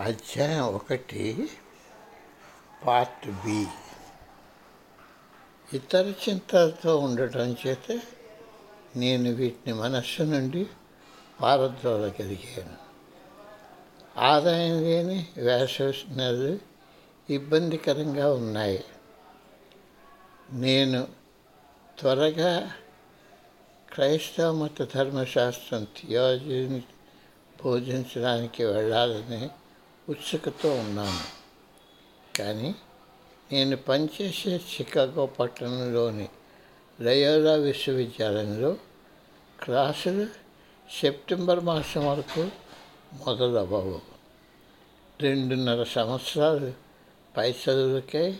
అధ్యాయం ఒకటి part B. ఇతర చింతలతో ఉండటం చేత నేను వీటిని మనస్సు నుండి పారద్రోలగలిగాను ఆదాయం లేని వేసవి ఇబ్బందికరంగా ఉన్నాయి. నేను త్వరగా క్రైస్తవ మత ధర్మశాస్త్రం థియాలజీని బోధించడానికి వెళ్ళాలని ఉత్సుకతో ఉన్నాను. కానీ నేను పనిచేసే చికాగో పట్టణంలోని లయోలా విశ్వవిద్యాలయంలో క్లాసులు సెప్టెంబర్ మాసం వరకు మొదలవ్వవు. రెండున్నర సంవత్సరాలు పై చదువులకై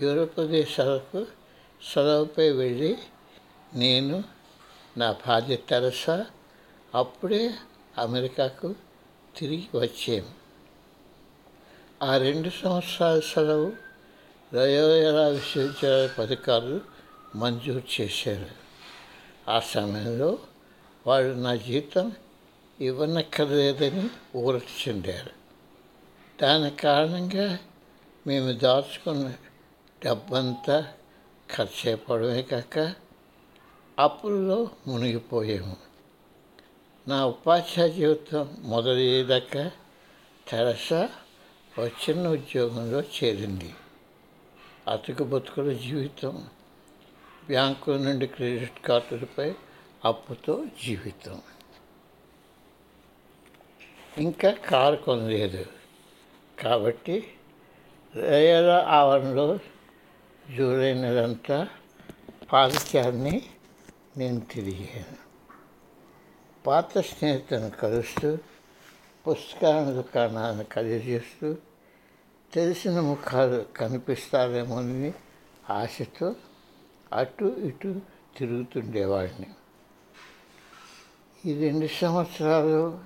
యూరోప్ దేశాలకు సెలవుపై వెళ్ళి నేను నా భార్య తెరసా అప్పుడే అమెరికాకు తిరిగి వచ్చాము ఆ రెండు సంవత్సరాల సెలవు రయోయరా విశ్వవిద్యాలయ పథకాలు మంజూరు చేశారు. ఆ సమయంలో వాళ్ళు నా జీతం ఇవ్వనక్కర్లేదని ఊరటి చెందారు. దాని కారణంగా మేము దాచుకున్న డబ్బంతా ఖర్చు అయిపోవడమే కాక అప్పుల్లో మునిగిపోయాము. నా ఉపాధ్యాయ జీవితం మొదలయ్యేదాకా తెరసా వచ్చిన ఉద్యోగంలో చేరింది. అతుకు బతుకుల జీవితం బ్యాంకుల నుండి క్రెడిట్ కార్డులపై అప్పుతో జీవితం. ఇంకా కారు కొనలేదు. కాబట్టి రేయల ఆవరణలో జూలై నెలంతా పాదచారిని నేను తిరిగాను. పాత స్నేహితులను కలుస్తూ పుస్తకాల దుకాణాలను చేస్తూ తెలిసిన ముఖాలు కనిపిస్తారేమోనని ఆశతో అటు ఇటు తిరుగుతుండేవాడిని. ఈ రెండు సంవత్సరాలు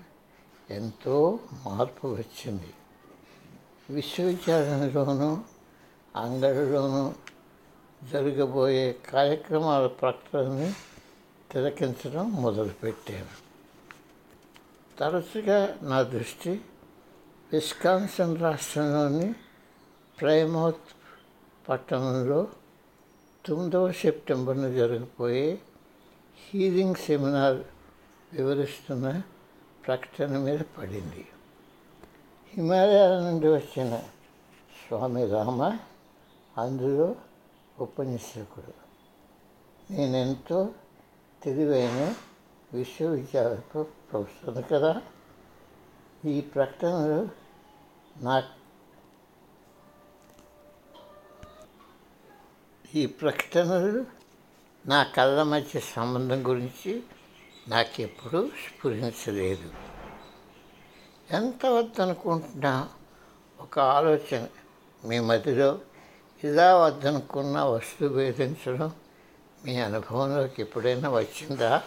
ఎంతో మార్పు వచ్చింది. విశ్వవిద్యాలయంలోనూ అంగడిలోనూ జరగబోయే కార్యక్రమాల ప్రకటనని తిలకించడం మొదలుపెట్టాను. తరచుగా నా దృష్టి విస్కాన్సన్ రాష్ట్రంలోని ప్రైమౌత్ పట్టణంలో తొమ్మిదవ సెప్టెంబర్ను జరగబోయే హీలింగ్ సెమినార్ వివరిస్తున్న ప్రకటన మీద పడింది హిమాలయాల నుండి వచ్చిన స్వామి రామ అందులో ఉపన్యాసకుడు. నేనెంతో తెలివైన విశ్వవిద్యాలయపు ప్రొఫెసర్ కదా? ఈ ప్రకటనలు నా ఈ ప్రకటనలు నా కళ్ళ మధ్య సంబంధం గురించి నాకెప్పుడూ స్ఫురించలేదు. ఎంత వద్దనుకుంటున్నా ఒక ఆలోచన మీ మధ్యలో ఇలా వద్దనుకున్న వస్తువు భేదించడం మీ అనుభవంలోకి ఎప్పుడైనా వచ్చిందా?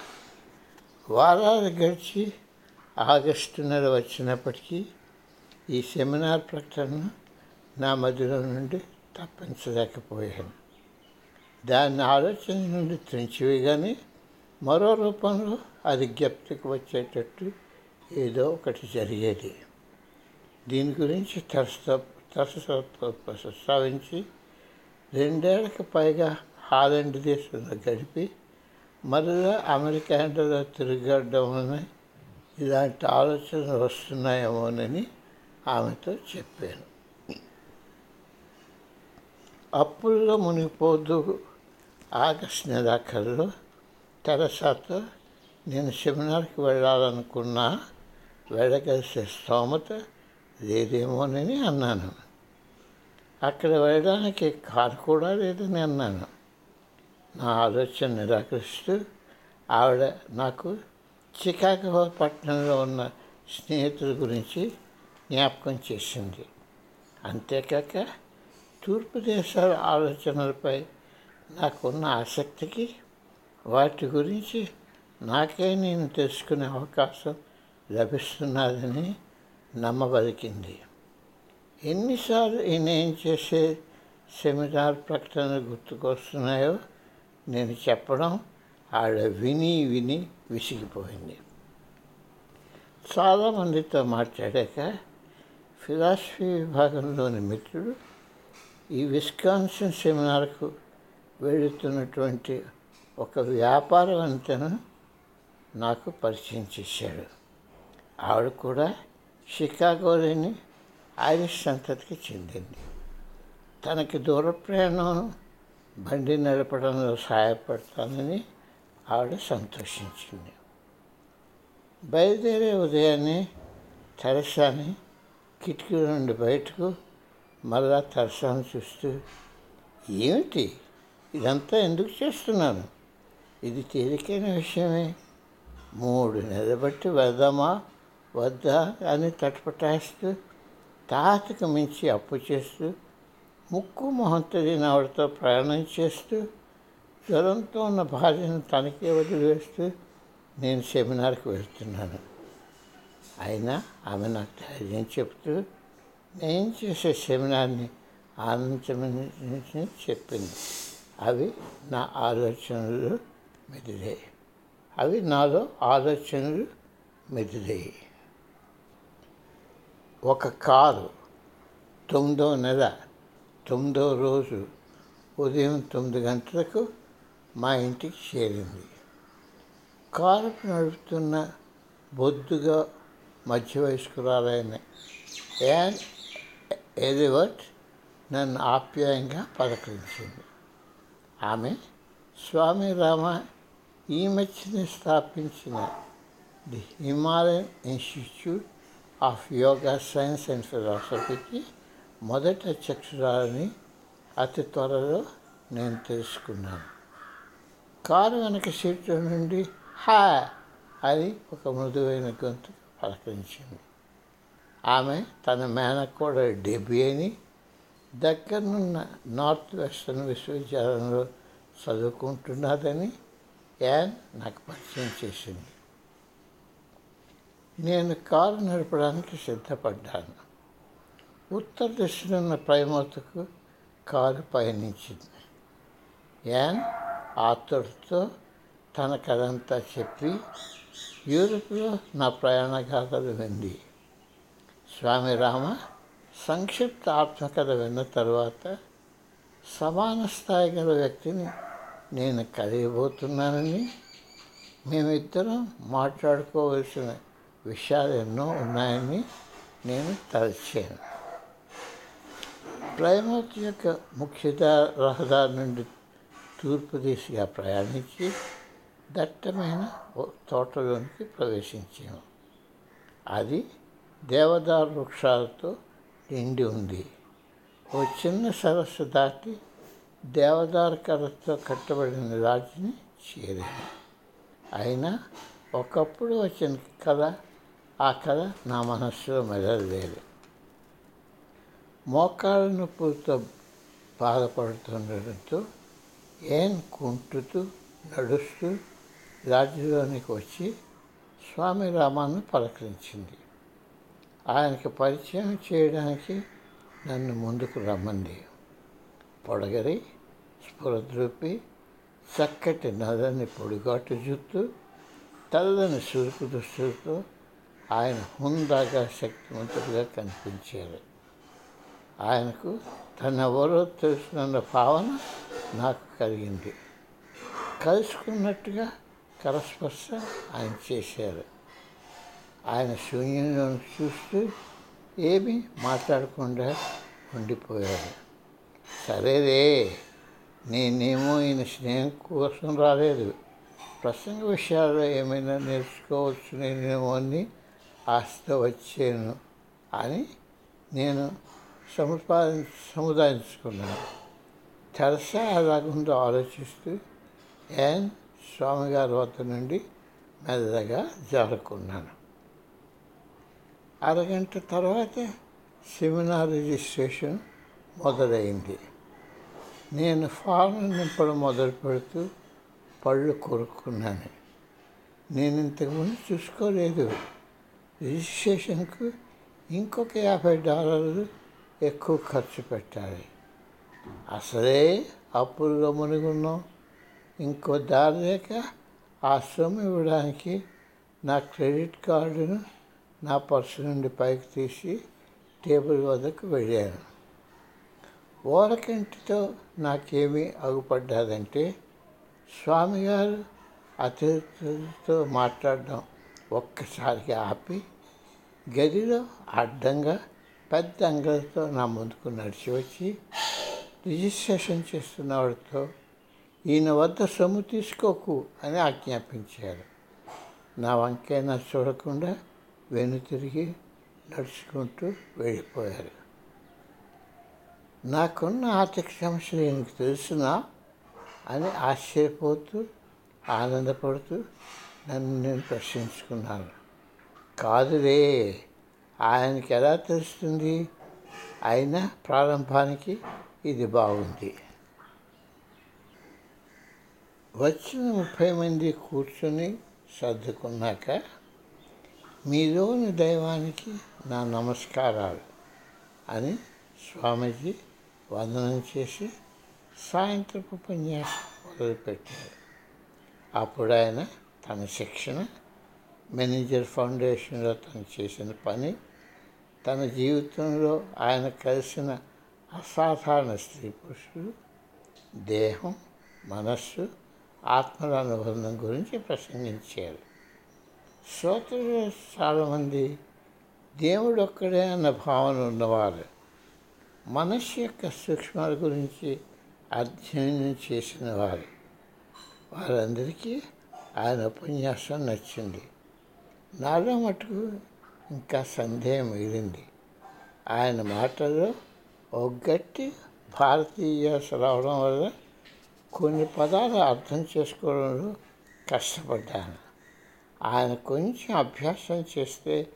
వారాలు గడిచి ఆగస్టు నెల వచ్చినప్పటికీ ఈ సెమినార్ ప్రకటన నా మధ్యలో నుండి తప్పించలేకపోయాను. దాన్ని ఆలోచన నుండి త్రించివేయగానే మరో రూపంలో అది జ్ఞప్తికి వచ్చేటట్టు ఏదో ఒకటి జరిగేది. దీని గురించి తరచు తరచు ప్రస్తావించి రెండేళ్ళకు పైగా హాలండ్ దేశంలో గడిపి మరలా అమెరికా తిరగడం వలన ఇలాంటి ఆలోచనలు వస్తున్నాయేమోనని ఆమెతో చెప్పాను. అప్పుల్లో మునిగిపోదు ఆగస్ట్ నెలాఖరులో తెరసాతో నేను సెమినార్కి వెళ్ళాలనుకున్నా వెళ్ళగలిసే స్తోమత లేదేమోనని అన్నాను. అక్కడ వెళ్ళడానికి కారు కూడా లేదని అన్నాను. నా ఆలోచన నిరాకరిస్తూ ఆవిడ నాకు చికాగో పట్టణంలో ఉన్న స్నేహితుల గురించి జ్ఞాపకం చేసింది. అంతేకాక తూర్పు దేశాల ఆలోచనలపై నాకున్న ఆసక్తికి వాటి గురించి నాకే నేను తెలుసుకునే అవకాశం లభిస్తున్నదని నమ్మబలికింది. ఎన్నిసార్లు నేను చేసే సెమినార్ ప్రకటనలు గుర్తుకొస్తున్నాయో నేను చెప్పడం ఆవిడ విని విని విసిగిపోయింది. చాలామందితో మాట్లాడాక ఫిలాసఫీ విభాగంలోని మిత్రుడు ఈ విస్కాన్సిన్ సెమినార్కు వెళుతున్నటువంటి ఒక వ్యాపారవంతను నాకు పరిచయం చేశాడు. ఆవిడ కూడా షికాగోలోని ఐరిష్ సంతతికి చెందింది. తనకి దూర ప్రయాణం బండి నడపడంలో సహాయపడతానని ఆవిడ సంతోషించింది. బయలుదేరే ఉదయాన్నే తెరసాని కిటికీ నుండి బయటకు మళ్ళా తెరసాను చూస్తూ ఏమిటి? ఇదంతా ఎందుకు చేస్తున్నాను? ఇది తేలికైన విషయమే. మూడు నెలలు బట్టి వెళ్దామా? వద్దా? అని తటపటాయిస్తూ తాతకు మించి అప్పు చేస్తూ ముక్కు మొహం తెలియని ఆవిడతో ప్రయాణం చేస్తూ జ్వరంతో ఉన్న భార్యను తనకే వదిలివేస్తూ నేను సెమినార్కి వెళ్తున్నాను. అయినా ఆమె నాకు ధైర్యం చెప్తూ నేను చేసే సెమినార్ని ఆనందించమని చెప్పింది. అవి నా ఆలోచనలు మెదిలే. అవి నాలో ఆలోచనలు మెదిలే. ఒక కారు తొమ్మిదో నెల తొమ్మిదో రోజు ఉదయం తొమ్మిది గంటలకు మా ఇంటికి చేరింది. కారు నడుపుతున్న బొద్దుగా మధ్య వయస్కురాలైన యాన్ ఎలివర్ట్ నన్ను ఆప్యాయంగా పలకరించింది. ఆమె స్వామి రామ ఈ మధ్యనే స్థాపించిన the Himalayan institute of yoga science and ఫిలాసఫీకి మొదట చక్షురాలని అతి త్వరలో నేను తెలుసుకున్నాను. కారు వెనక సీట్లో నుండి హా అది ఒక మృదువైన గొంతు పలకరించింది. ఆమె తన మేనకోడ డెబీ అని దగ్గరనున్న నార్త్ వెస్టర్న్ విశ్వవిద్యాలయంలో చదువుకుంటున్నదని యాన్ నాకు పరిచయం చేసింది. నేను కారు నడపడానికి సిద్ధపడ్డాను. ఉత్తర దిశనున్న ప్రైమోతకు కారు పయనించింది. యాన్ ఆతుడితో తన కథంతా చెప్పి యూరోప్లో నా ప్రయాణ గాథలు వింది స్వామి రామ సంక్షిప్త ఆత్మకథ విన్న తర్వాత సమాన స్థాయి గల వ్యక్తిని నేను కలిగిపోతున్నానని మేమిద్దరం మాట్లాడుకోవలసిన విషయాలు ఎన్నో ఉన్నాయని నేను తలచాను. ప్రైమోత్ యొక్క ముఖ్య రహదారి నుండి తూర్పు దిశగా ప్రయాణించి దట్టమైన తోటలోనికి ప్రవేశించాము. అది దేవదారు వృక్షాలతో నిండి ఉంది. ఓ చిన్న సరస్సు దాటి దేవదారు కర్రతో కట్టబడిన రాజుని చేరాను అయినా ఒకప్పుడు వచ్చిన కథ ఆ కథ నా మనస్సులో మెదలలేదు మోకాళ్ళ నొప్పులతో బాధపడుతుండటంతో ఏం కుంటుతూ నడుస్తూ లాడ్జిలోనికి వచ్చి స్వామి రామాను పలకరించింది. ఆయనకి పరిచయం చేయడానికి నన్ను ముందుకు రమ్మంది. పొడగరి స్ఫురద్రూపి చక్కటి నదని పొడిగాటు జుత్తు తెల్లని సురుకు దుస్తులతో ఆయన హుందాగా శక్తివంతుడిగా కనిపించారు. ఆయనకు తనెవరో తెలుసుకున్న భావన నాకు కలిగింది. కలుసుకున్నట్టుగా కరస్పర్శ ఆయన చేశారు. ఆయన శూన్యంలో చూస్తూ ఏమీ మాట్లాడకుండా ఉండిపోయారు సరేరే నేనేమో ఈయన స్నేహం కోసం రాలేదు. ప్రసంగ విషయాల్లో ఏమైనా నేర్చుకోవచ్చు నేనేమో అని ఆశతో వచ్చాను అని నేను సముపాది సముదాయించుకున్నాను. తెరసా రాకుండా ఆలోచిస్తూ యాన్ స్వామిగారి వద్ద నుండి మెల్లగా జారుకున్నాను. అరగంట తర్వాత సెమినార్ రిజిస్ట్రేషన్ మొదలైంది. నేను ఫారం నింపడం మొదలు పెడుతూ పళ్ళు కొరుక్కున్నాను. నేను ఇంతకుముందు చూసుకోలేదు. రిజిస్ట్రేషన్కు ఇంకొక యాభై డాలర్లు ఎక్కువ ఖర్చు పెట్టాలి. అసలే అప్పుల్లో మునిగున్నాం ఇంకో దారి లేక ఆ సొమ్ము ఇవ్వడానికి నా క్రెడిట్ కార్డును నా పర్సు నుండి పైకి తీసి టేబుల్ వద్దకు వెళ్ళాను. ఓరకింటితో నాకేమీ అగుపడ్డాదంటే స్వామిగారు అతిథులతో మాట్లాడడం ఒక్కసారిగా ఆపి గదిలో అడ్డంగా పెద్ద అంగలతో నా ముందుకు నడిచి వచ్చి రిజిస్ట్రేషన్ చేస్తున్న వాడితో ఈయన వద్ద సొమ్ము తీసుకోకు అని ఆజ్ఞాపించారు. నా వంకైనా చూడకుండా వెనుతిరిగి నడుచుకుంటూ వెళ్ళిపోయారు. నాకున్న ఆర్థిక సమస్యలు ఈయనకు తెలుసునా? అని ఆశ్చర్యపోతూ ఆనందపడుతూ నన్ను నేను ప్రశ్నించుకున్నాను. కాదులే ఆయనకి ఎలా తెలుస్తుంది? అయినా ప్రారంభానికి ఇది బాగుంది. వచ్చిన ముప్పై మంది కూర్చొని సర్దుకున్నాక మీలోని దైవానికి నా నమస్కారాలు అని స్వామీజీ వందనం చేసి సాయంత్రపు ఉపన్యాసం మొదలుపెట్టారు. అప్పుడు ఆయన తన శిక్షణ మేనేజర్ ఫౌండేషన్లో తను చేసిన పని తన జీవితంలో ఆయన కలిసిన అసాధారణ స్త్రీ పురుషులు దేహం మనస్సు ఆత్మల అనుబంధం గురించి ప్రసంగించారు. శ్రోతలు చాలామంది దేవుడు ఒక్కడే అన్న భావన ఉన్నవారు. మనస్సు యొక్క సూక్ష్మాల గురించి అధ్యయనం చేసిన వారు. వారందరికీ ఆయన ఉపన్యాసం నచ్చింది. నాలో మటుకు ఇంకా సందేహం మిగిలింది. ఆయన మాటల్లో ఒగ్గట్టి భారతీయ రావడం వల్ల కొన్ని పదాలు అర్థం చేసుకోవడంలో కష్టపడ్డాను. ఆయన కొంచెం అభ్యాసం చేస్తే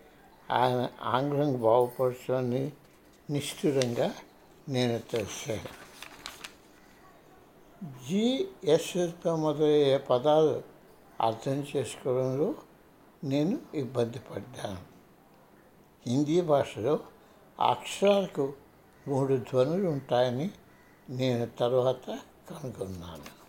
ఆయన ఆంగ్లం బాగుపడుతుందని నిష్ఠురంగా నేను తెలిసాను. జిఎస్ఎస్తో మొదలయ్యే పదాలు అర్థం చేసుకోవడంలో నేను ఇబ్బంది పడ్డాను. హిందీ భాషలో అక్షరాలకు మూడు ధ్వనులు ఉంటాయని నేను తర్వాత కనుగొన్నాను.